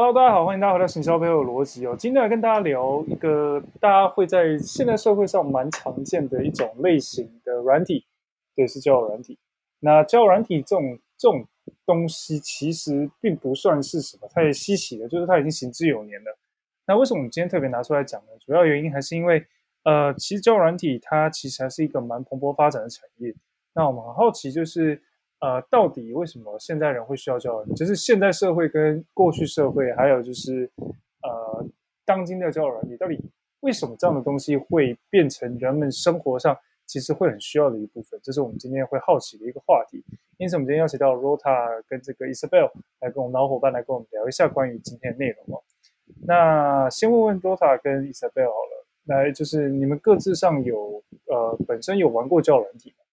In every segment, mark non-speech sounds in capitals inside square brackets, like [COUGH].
Hello，大家好，欢迎大家回到行销背后的逻辑哦。今天来跟大家聊一个大家会在现在社会上蛮常见的一种类型的软体，对，是交友软体。那交友软体这种这种东西，其实并不算是什么太稀奇的，就是它已经行之有年了。那为什么我们今天特别拿出来讲呢？主要原因还是因为，呃，其实交友软体它其实还是一个蛮蓬勃发展的产业。那我们很好奇，就是。呃，到底为什么现代人会需要交友软体？就是现代社会跟过去社会，还有就是呃，当今的交友软体，到底为什么这样的东西会变成人们生活上其实会很需要的一部分？这是我们今天会好奇的一个话题。因此，我们今天邀请到 Rota 跟这个 Isabel 来跟我们老伙伴来跟我们聊一下关于今天的内容哦。那先问问 Rota 跟 Isabel 好了，来就是你们各自上有呃本身有玩过交友软体吗？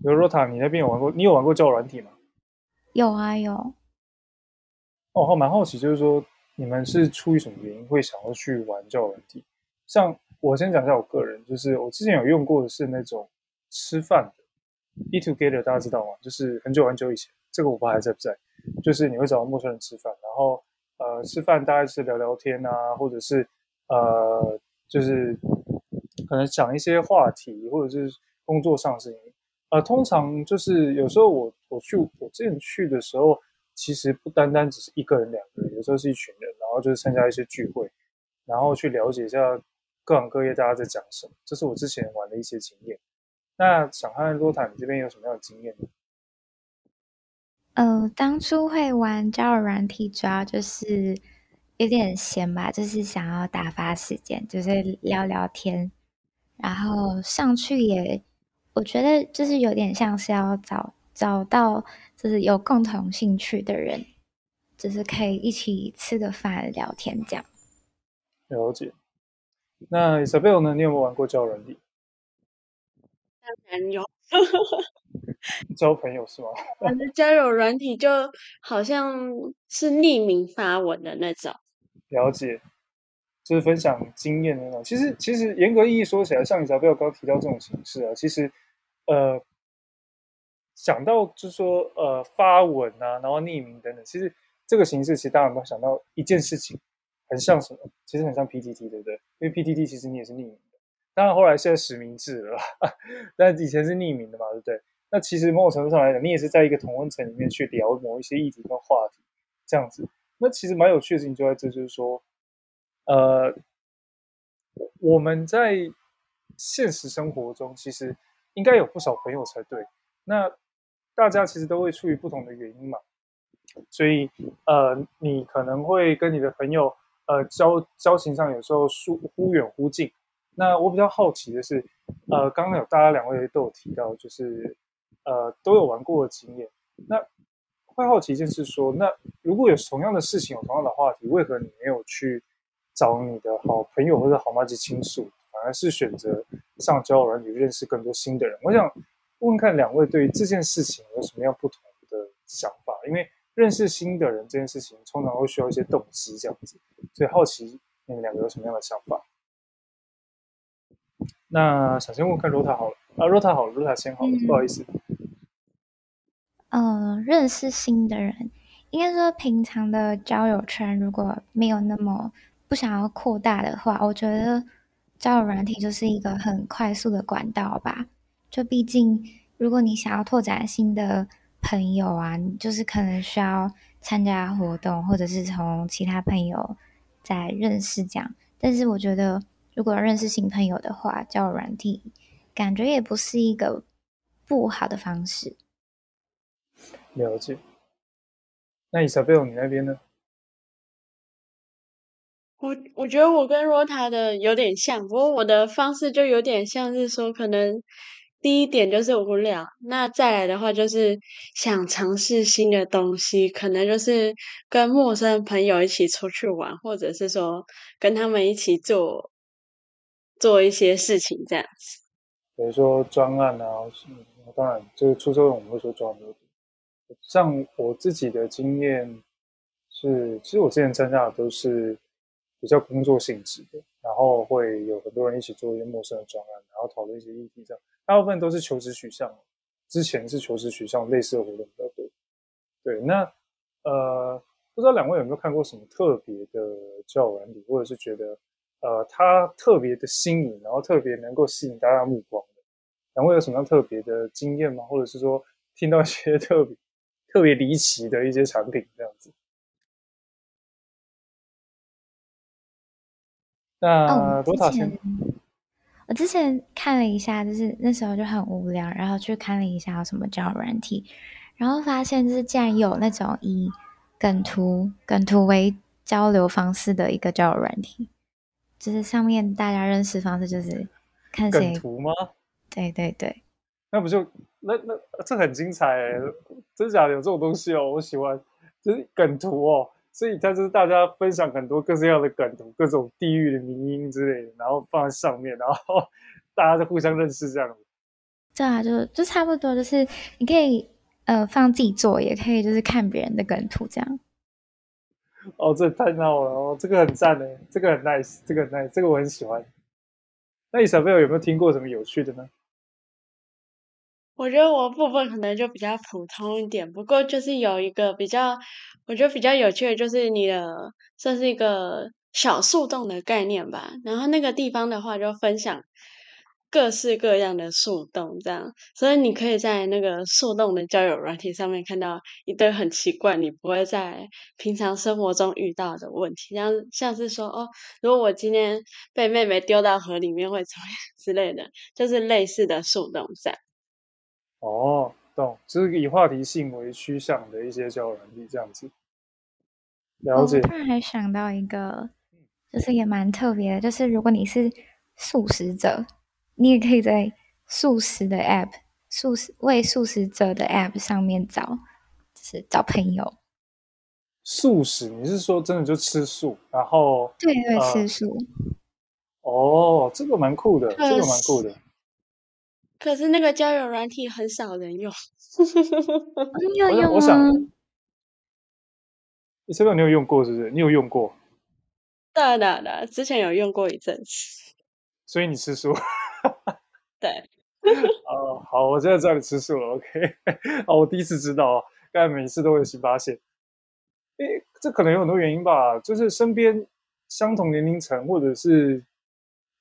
比如 Rota，你那边有玩过？你有玩过交友软体吗？有啊，有。哦，我蛮好奇，就是说你们是出于什么原因会想要去玩交友软体？像我先讲一下我个人，就是我之前有用过的是那种吃饭的 Eat Together，大家知道吗？就是很久很久以前，这个我不知道还在不在。就是你会找到陌生人吃饭，然后呃吃饭大概是聊聊天啊，或者是呃就是可能讲一些话题，或者是工作上的事情。呃，通常就是有时候我我去我之前去的时候，其实不单单只是一个人、两个人，有时候是一群人，然后就是参加一些聚会，然后去了解一下各行各业大家在讲什么。这是我之前玩的一些经验。那想看看 Rota 你这边有什么样的经验呢？呃，当初会玩交友软体，主要就是有点闲吧，就是想要打发时间，就是聊聊天，然后上去也。我觉得就是有点像是要找找到，就是有共同兴趣的人，就是可以一起吃个饭聊天这样。了解。那 Isabel 呢？你有没有玩过交友软体？当然有。[LAUGHS] [LAUGHS] 交朋友是吗？反正交友软体就好像是匿名发文的那种。了解。就是分享经验的那种。其实，其实严格意义说起来，像 Isabel 刚刚提到这种形式啊，其实。呃，想到就是说，呃，发文啊，然后匿名等等，其实这个形式其实大家有没有想到一件事情，很像什么？其实很像 PTT，对不对？因为 PTT 其实你也是匿名的，当然后来现在实名制了，[LAUGHS] 但以前是匿名的嘛，对不对？那其实某种程度上来讲，你也是在一个同温层里面去聊某一些议题跟话题，这样子。那其实蛮有趣的事情就在这，就是说，呃，我们在现实生活中其实。应该有不少朋友才对，那大家其实都会出于不同的原因嘛，所以呃，你可能会跟你的朋友呃交交情上有时候疏忽远忽近。那我比较好奇的是，呃，刚刚有大家两位都有提到，就是呃都有玩过的经验，那会好奇一件事说，那如果有同样的事情，有同样的话题，为何你没有去找你的好朋友或者好麻吉倾诉？反而是选择上交友软体认识更多新的人。我想问问看两位对于这件事情有什么样不同的想法？因为认识新的人这件事情通常会需要一些动机，这样子，所以好奇你们两个有什么样的想法？那想先问问看 Rota 好了啊，Rota 好了，Rota 先好了，不好意思。嗯、呃，认识新的人，应该说平常的交友圈如果没有那么不想要扩大的话，我觉得。交友软体就是一个很快速的管道吧，就毕竟如果你想要拓展新的朋友啊，就是可能需要参加活动，或者是从其他朋友再认识这样。但是我觉得，如果要认识新朋友的话，交友软体感觉也不是一个不好的方式。了解。那 Isabel 你那边呢？我我觉得我跟 Rota 的有点像，不过我的方式就有点像是说，可能第一点就是无聊，那再来的话就是想尝试新的东西，可能就是跟陌生朋友一起出去玩，或者是说跟他们一起做做一些事情这样子。比如说专案啊，当然这个出社会我们会说专案。像我自己的经验是，其实我之前参加的都是。比较工作性质的，然后会有很多人一起做一些陌生的专案，然后讨论一些议题，这样大部分都是求职取向。之前是求职取向类似的活动比较多。对，那呃，不知道两位有没有看过什么特别的交友软体，或者是觉得呃它特别的新颖，然后特别能够吸引大家目光的？两位有什么样特别的经验吗？或者是说听到一些特别特别离奇的一些产品这样子？那罗塔先。我之前看了一下，就是那时候就很无聊，然后去看了一下有什么交友软体，然后发现就是竟然有那种以梗图梗图为交流方式的一个交友软体，就是上面大家认识方式就是看谁梗图吗？对对对，那不就那那这很精彩诶，真假的有这种东西哦，我喜欢，就是梗图哦。所以他就是大家分享很多各式各样的梗图，各种地域的迷音之类的，然后放在上面，然后大家就互相认识这样子。对啊，就就差不多，就是你可以呃放自己做，也可以就是看别人的梗图这样。哦，这太闹了哦，这个很赞诶，这个很 nice，这个很 nice，这个我很喜欢。那 Isabel 有没有听过什么有趣的呢？我觉得我部分可能就比较普通一点，不过就是有一个比较，我觉得比较有趣的，就是你的算是一个小树洞的概念吧。然后那个地方的话，就分享各式各样的树洞，这样，所以你可以在那个树洞的交友软体上面看到一堆很奇怪，你不会在平常生活中遇到的问题，像像是说，哦，如果我今天被妹妹丢到河里面会怎么样之类的，就是类似的树洞这样。哦，懂，就是以话题性为趋向的一些交友软体这样子。了解。我突然还想到一个，就是也蛮特别的，就是如果你是素食者，你也可以在素食的 App、素食为素食者的 App 上面找，就是找朋友。素食，你是说真的就吃素，然后对对，呃、吃素。哦，这个蛮酷的，这个蛮酷的。可是那个交友软体很少人用，你有用吗？你这个你有用过是不是？你有用过？对的的，之前有用过一阵子。所以你吃素？对。[LAUGHS] 哦，好，我现在知道你吃素了。[LAUGHS] OK，哦，我第一次知道，刚才每一次都会有新发现。诶，这可能有很多原因吧，就是身边相同年龄层或者是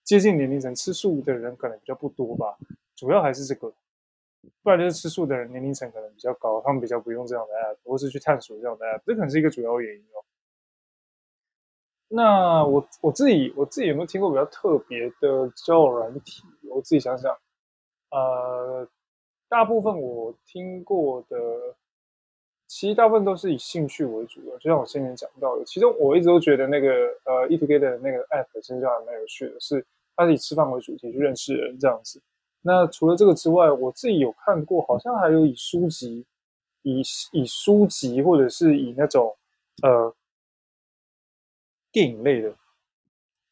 接近年龄层吃素的人可能比较不多吧。主要还是这个，不然就是吃素的人年龄层可能比较高，他们比较不用这样的 app，或是去探索这样的 app，这可能是一个主要原因哦。那我我自己我自己有没有听过比较特别的交友软体？我自己想想，呃，大部分我听过的，其实大部分都是以兴趣为主的，就像我先前讲到的，其中我一直都觉得那个呃 Eat Together 的那个 app 其实就还蛮有趣的，是它是以吃饭为主题去认识人这样子。那除了这个之外，我自己有看过，好像还有以书籍、以以书籍或者是以那种呃电影类的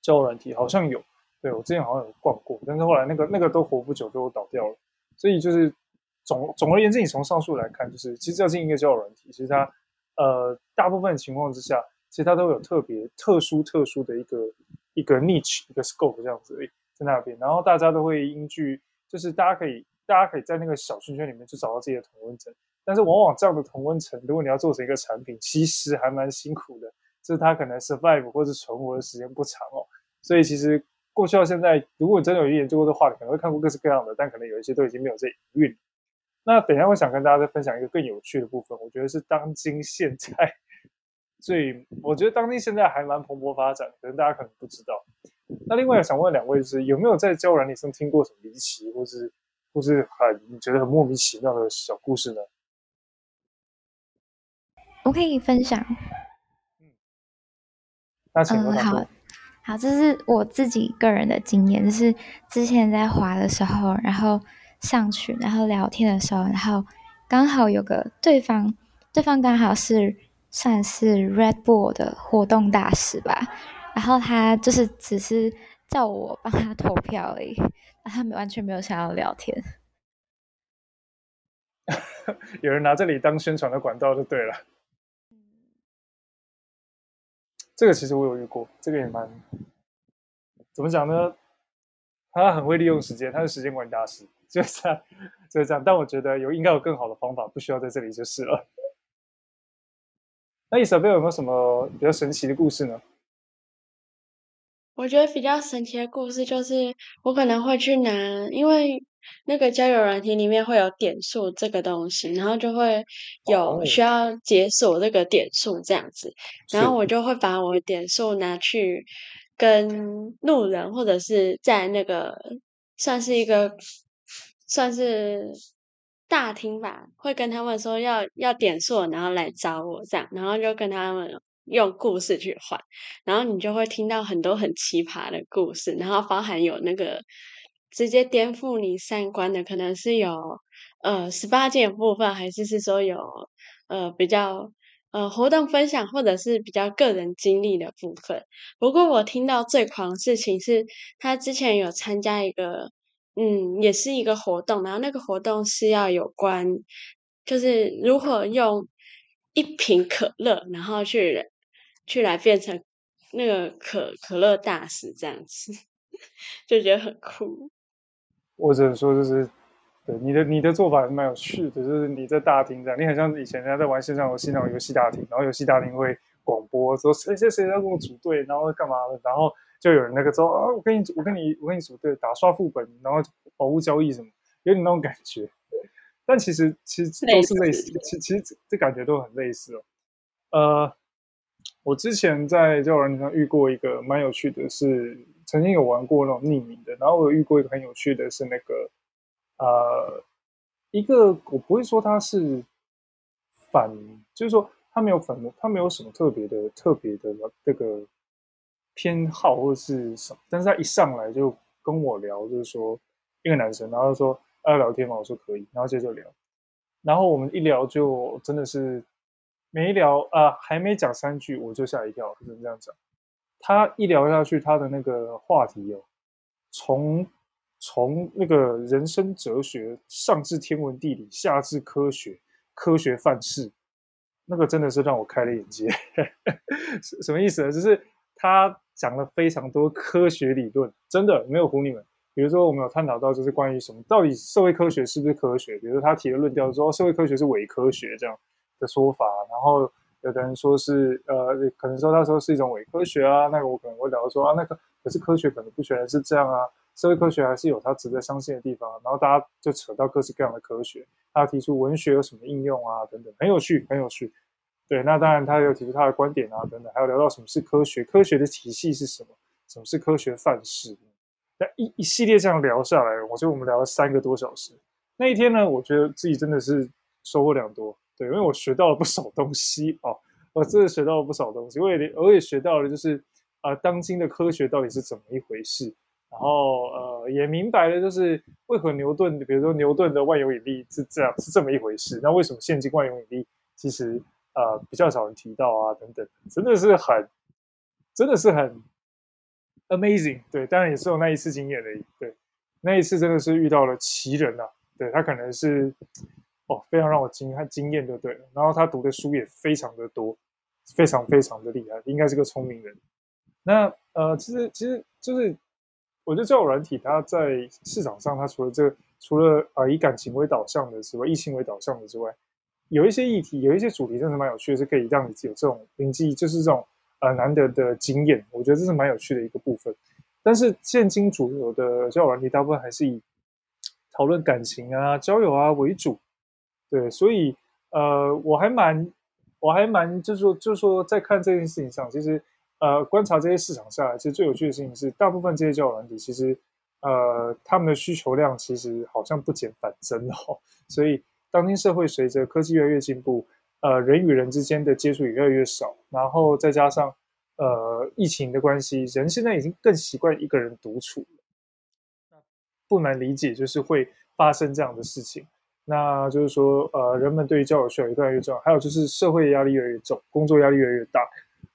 交友软体，好像有。对，我之前好像有逛过，但是后来那个那个都活不久，都倒掉了。所以就是总总而言之，你从上述来看，就是其实要进一个交友软体，其实它呃大部分情况之下，其实它都有特别特殊特殊的一个一个 niche 一个 scope 这样子在那边，然后大家都会依据。就是大家可以，大家可以在那个小圈圈里面去找到自己的同温层，但是往往这样的同温层，如果你要做成一个产品，其实还蛮辛苦的，就是它可能 survive 或者存活的时间不长哦。所以其实过去到现在，如果你真的有研究过的话，你可能会看过各式各样的，但可能有一些都已经没有在营运。那等一下我想跟大家再分享一个更有趣的部分，我觉得是当今现在 [LAUGHS] 最，我觉得当今现在还蛮蓬勃发展，可能大家可能不知道。那另外想问两位是有没有在交友软体上听过什么离奇，或是或是很你觉得很莫名其妙的小故事呢？我可以分享。嗯，那请问、嗯、好，好，这是我自己个人的经验，就是之前在滑的时候，然后上去，然后聊天的时候，然后刚好有个对方，对方刚好是算是 Red Bull 的活动大使吧。然后他就是只是叫我帮他投票而已，[LAUGHS] 他完全没有想要聊天。[LAUGHS] 有人拿这里当宣传的管道就对了。这个其实我有遇过，这个也蛮怎么讲呢？他很会利用时间，他是时间管理大师，[LAUGHS] 就是这样，就是这样。但我觉得有应该有更好的方法，不需要在这里就是了。那 Isabel 有没有什么比较神奇的故事呢？我觉得比较神奇的故事就是，我可能会去拿，因为那个交友软体里面会有点数这个东西，然后就会有需要解锁这个点数这样子，然后我就会把我的点数拿去跟路人或者是在那个算是一个算是大厅吧，会跟他们说要要点数，然后来找我这样，然后就跟他们。用故事去换，然后你就会听到很多很奇葩的故事，然后包含有那个直接颠覆你三观的，可能是有呃十八禁部分，还是是说有呃比较呃活动分享，或者是比较个人经历的部分。不过我听到最狂的事情是，他之前有参加一个嗯，也是一个活动，然后那个活动是要有关，就是如何用一瓶可乐，然后去。去来变成那个可可乐大使这样子，[LAUGHS] 就觉得很酷。我只能说，就是对你的你的做法还蛮有趣的，就是你在大厅这样，你很像以前人家在玩线上游戏那种游戏大厅，然后游戏大厅会广播说谁谁谁要跟我组队，然后干嘛的，然后就有人那个说啊，我跟你我跟你我跟你组队打刷副本，然后宝物交易什么，有点那种感觉。[LAUGHS] 但其实其实都是类似，其其实这感觉都很类似哦，呃。我之前在交友软件上遇过一个蛮有趣的是，曾经有玩过那种匿名的，然后我有遇过一个很有趣的是那个，呃，一个我不会说他是反，就是说他没有反，他没有什么特别的特别的这个偏好或者是什么，但是他一上来就跟我聊，就是说一个男生，然后说要聊天吗？我说可以，然后接着聊，然后我们一聊就真的是。没聊啊，还没讲三句我就吓一跳，只能这样讲。他一聊下去，他的那个话题哦，从从那个人生哲学上至天文地理，下至科学科学范式，[LAUGHS] 那个真的是让我开了眼界。[LAUGHS] 什么意思呢？就是他讲了非常多科学理论，真的没有唬你们。比如说，我们有探讨到就是关于什么，到底社会科学是不是科学？比如说他提的论调说，社会科学是伪科学这样。的说法，然后有的人说是呃，可能说那时候是一种伪科学啊，那个我可能会聊说啊，那个可是科学可能不全然是这样啊，社会科学还是有它值得相信的地方，然后大家就扯到各式各样的科学，他提出文学有什么应用啊等等，很有趣，很有趣。对，那当然他有提出他的观点啊等等，还有聊到什么是科学，科学的体系是什么，什么是科学范式，那一一系列这样聊下来，我觉得我们聊了三个多小时。那一天呢，我觉得自己真的是收获良多。对，因为我学到了不少东西哦，我真的学到了不少东西。我也我也学到了，就是啊、呃，当今的科学到底是怎么一回事。然后呃，也明白了，就是为何牛顿，比如说牛顿的万有引力是这样，是这么一回事。那为什么现今万有引力其实呃比较少人提到啊？等等，真的是很，真的是很 amazing。对，当然也是有那一次经验而已。对，那一次真的是遇到了奇人啊。对，他可能是。哦，非常让我惊惊艳就对了。然后他读的书也非常的多，非常非常的厉害，应该是个聪明人。那呃，其实其实就是，我觉得交友软体它在市场上，它除了这个，除了呃以感情为导向的之外，异性为导向的之外，有一些议题，有一些主题，真的蛮有趣的，是可以让你有这种灵机，就是这种呃难得的经验。我觉得这是蛮有趣的一个部分。但是现今主流的交友软体，大部分还是以讨论感情啊、交友啊为主。对，所以呃，我还蛮，我还蛮，就是说，就是说，在看这件事情上，其实呃，观察这些市场下来，其实最有趣的事情是，大部分这些交友软体，其实呃，他们的需求量其实好像不减反增哦。所以，当今社会随着科技越来越进步，呃，人与人之间的接触也越来越少，然后再加上呃，疫情的关系，人现在已经更习惯一个人独处了，不难理解，就是会发生这样的事情。那就是说，呃，人们对于交友需要也越来越重要，还有就是社会压力越来越重，工作压力越来越大，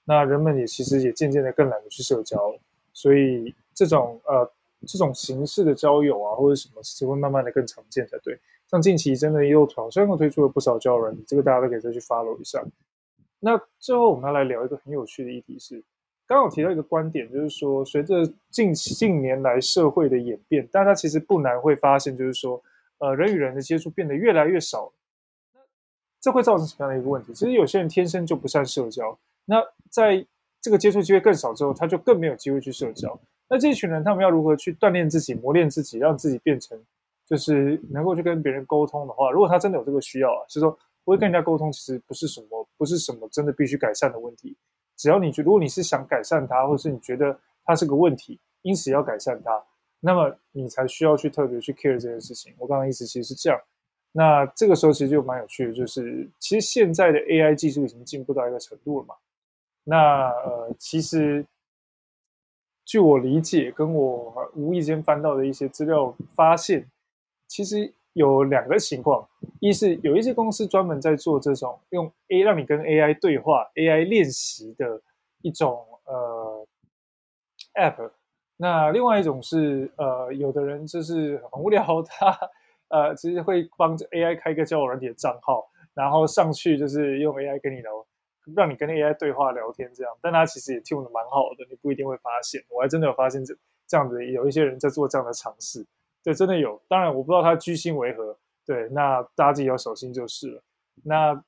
那人们也其实也渐渐的更懒得去社交了，所以这种呃这种形式的交友啊，或者什么，只会慢慢的更常见才对。像近期真的又好像又推出了不少交友软体，这个大家都可以再去 follow 一下。那最后我们要来聊一个很有趣的议题是，刚刚我提到一个观点，就是说随着近近年来社会的演变，大家其实不难会发现，就是说。呃，人与人的接触变得越来越少。那这会造成什么样的一个问题？其实有些人天生就不善社交，那在这个接触机会更少之后，他就更没有机会去社交。那这一群人，他们要如何去锻炼自己、磨练自己，让自己变成就是能够去跟别人沟通的话，如果他真的有这个需要啊，就是说不会跟人家沟通，其实不是什么不是什么真的必须改善的问题。只要你觉，如果你是想改善它，或是你觉得它是个问题，因此要改善它，那么你才需要去特别去 care 这件事情。我刚刚意思其实是这样。那这个时候其实就蛮有趣的，就是其实现在的 AI 技术已经进步到一个程度了嘛。那呃，其实。据我理解，跟我无意间翻到的一些资料发现，其实有两个情况：一是有一些公司专门在做这种用 A 让你跟 AI 对话、AI 练习的一种呃 App；那另外一种是呃，有的人就是很无聊，他呃其实会帮着 AI 开一个交友软体的账号，然后上去就是用 AI 跟你聊。让你跟 AI 对话聊天这样，但他其实也听得蛮好的，你不一定会发现。我还真的有发现这这样子，有一些人在做这样的尝试，对，真的有。当然我不知道他居心为何，对，那大家自己要小心就是了。那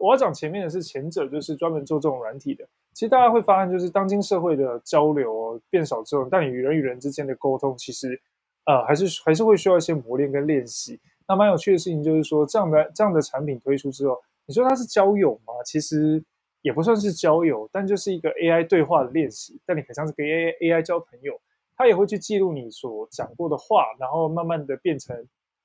我要讲前面的是前者，就是专门做这种软体的。其实大家会发现，就是当今社会的交流变少之后，但你与人与人之间的沟通，其实呃还是还是会需要一些磨练跟练习。那蛮有趣的事情就是说，这样的这样的产品推出之后。你说它是交友吗？其实也不算是交友，但就是一个 AI 对话的练习。但你可以像是跟 AI AI 交朋友，它也会去记录你所讲过的话，然后慢慢的变成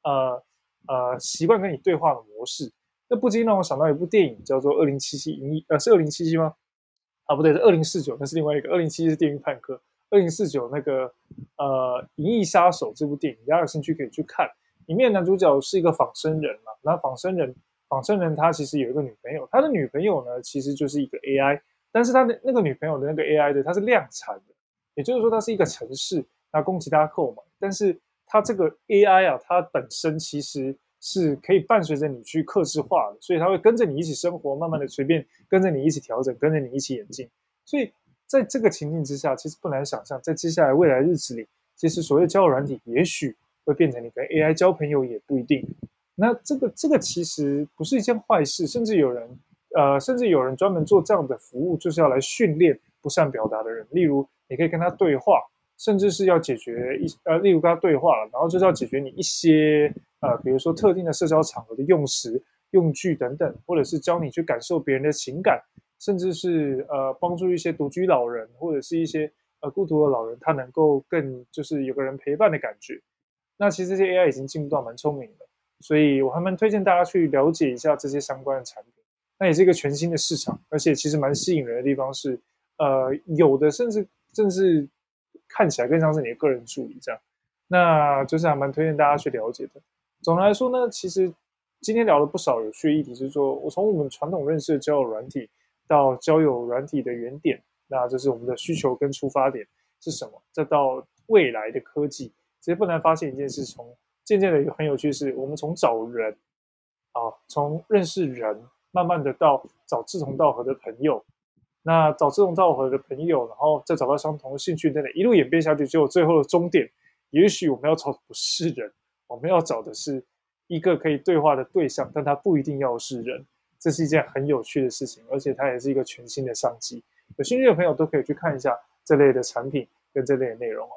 呃呃习惯跟你对话的模式。那不禁让我想到一部电影，叫做《二零七七银翼》，呃，是二零七七吗？啊，不对，是二零四九，那是另外一个。二零七七是电驭叛客，二零四九那个呃《银翼杀手》这部电影，大家有兴趣可以去看。里面男主角是一个仿生人嘛，那仿生人。仿生人他其实有一个女朋友，他的女朋友呢其实就是一个 AI，但是他的那个女朋友的那个 AI 的，它是量产的，也就是说它是一个城市，那供其他购买。但是它这个 AI 啊，它本身其实是可以伴随着你去克制化的，所以它会跟着你一起生活，慢慢的随便跟着你一起调整，跟着你一起演进。所以在这个情境之下，其实不难想象，在接下来未来日子里，其实所谓交友软体，也许会变成你跟 AI 交朋友也不一定。那这个这个其实不是一件坏事，甚至有人，呃，甚至有人专门做这样的服务，就是要来训练不善表达的人。例如，你可以跟他对话，甚至是要解决一呃，例如跟他对话了，然后就是要解决你一些呃，比如说特定的社交场合的用词、用句等等，或者是教你去感受别人的情感，甚至是呃，帮助一些独居老人或者是一些呃孤独的老人，他能够更就是有个人陪伴的感觉。那其实这些 AI 已经进步到蛮聪明的。所以我还蛮推荐大家去了解一下这些相关的产品，那也是一个全新的市场，而且其实蛮吸引人的地方是，呃，有的甚至甚至看起来更像是你的个人助理这样，那就是还蛮推荐大家去了解的。总的来说呢，其实今天聊了不少有趣的议题，是说我从我们传统认识的交友软体到交友软体的原点，那这是我们的需求跟出发点是什么？再到未来的科技，其实不难发现一件事，从渐渐的，一个很有趣是，我们从找人啊，从认识人，慢慢的到找志同道合的朋友，那找志同道合的朋友，然后再找到相同的兴趣等等，一路演变下去，结果最后的终点，也许我们要找的不是人，我们要找的是一个可以对话的对象，但它不一定要是人，这是一件很有趣的事情，而且它也是一个全新的商机。有兴趣的朋友都可以去看一下这类的产品跟这类的内容哦。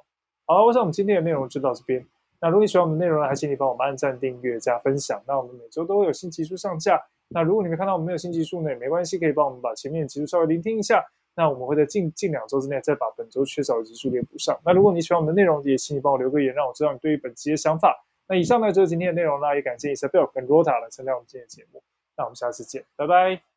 好了，我想我们今天的内容就到这边。那如果你喜欢我们的内容，还请你帮我们按赞、订阅、加分享。那我们每周都会有新集数上架。那如果你没看到我们没有新技术呢，也没关系，可以帮我们把前面的技术稍微聆听一下。那我们会在近近两周之内再把本周缺少的技术给补上。那如果你喜欢我们的内容，也请你帮我留个言，让我知道你对于本期的想法。那以上呢就是今天的内容，啦也感谢 Isabel 跟 Rota 来参加我们今天的节目。那我们下次见，拜拜。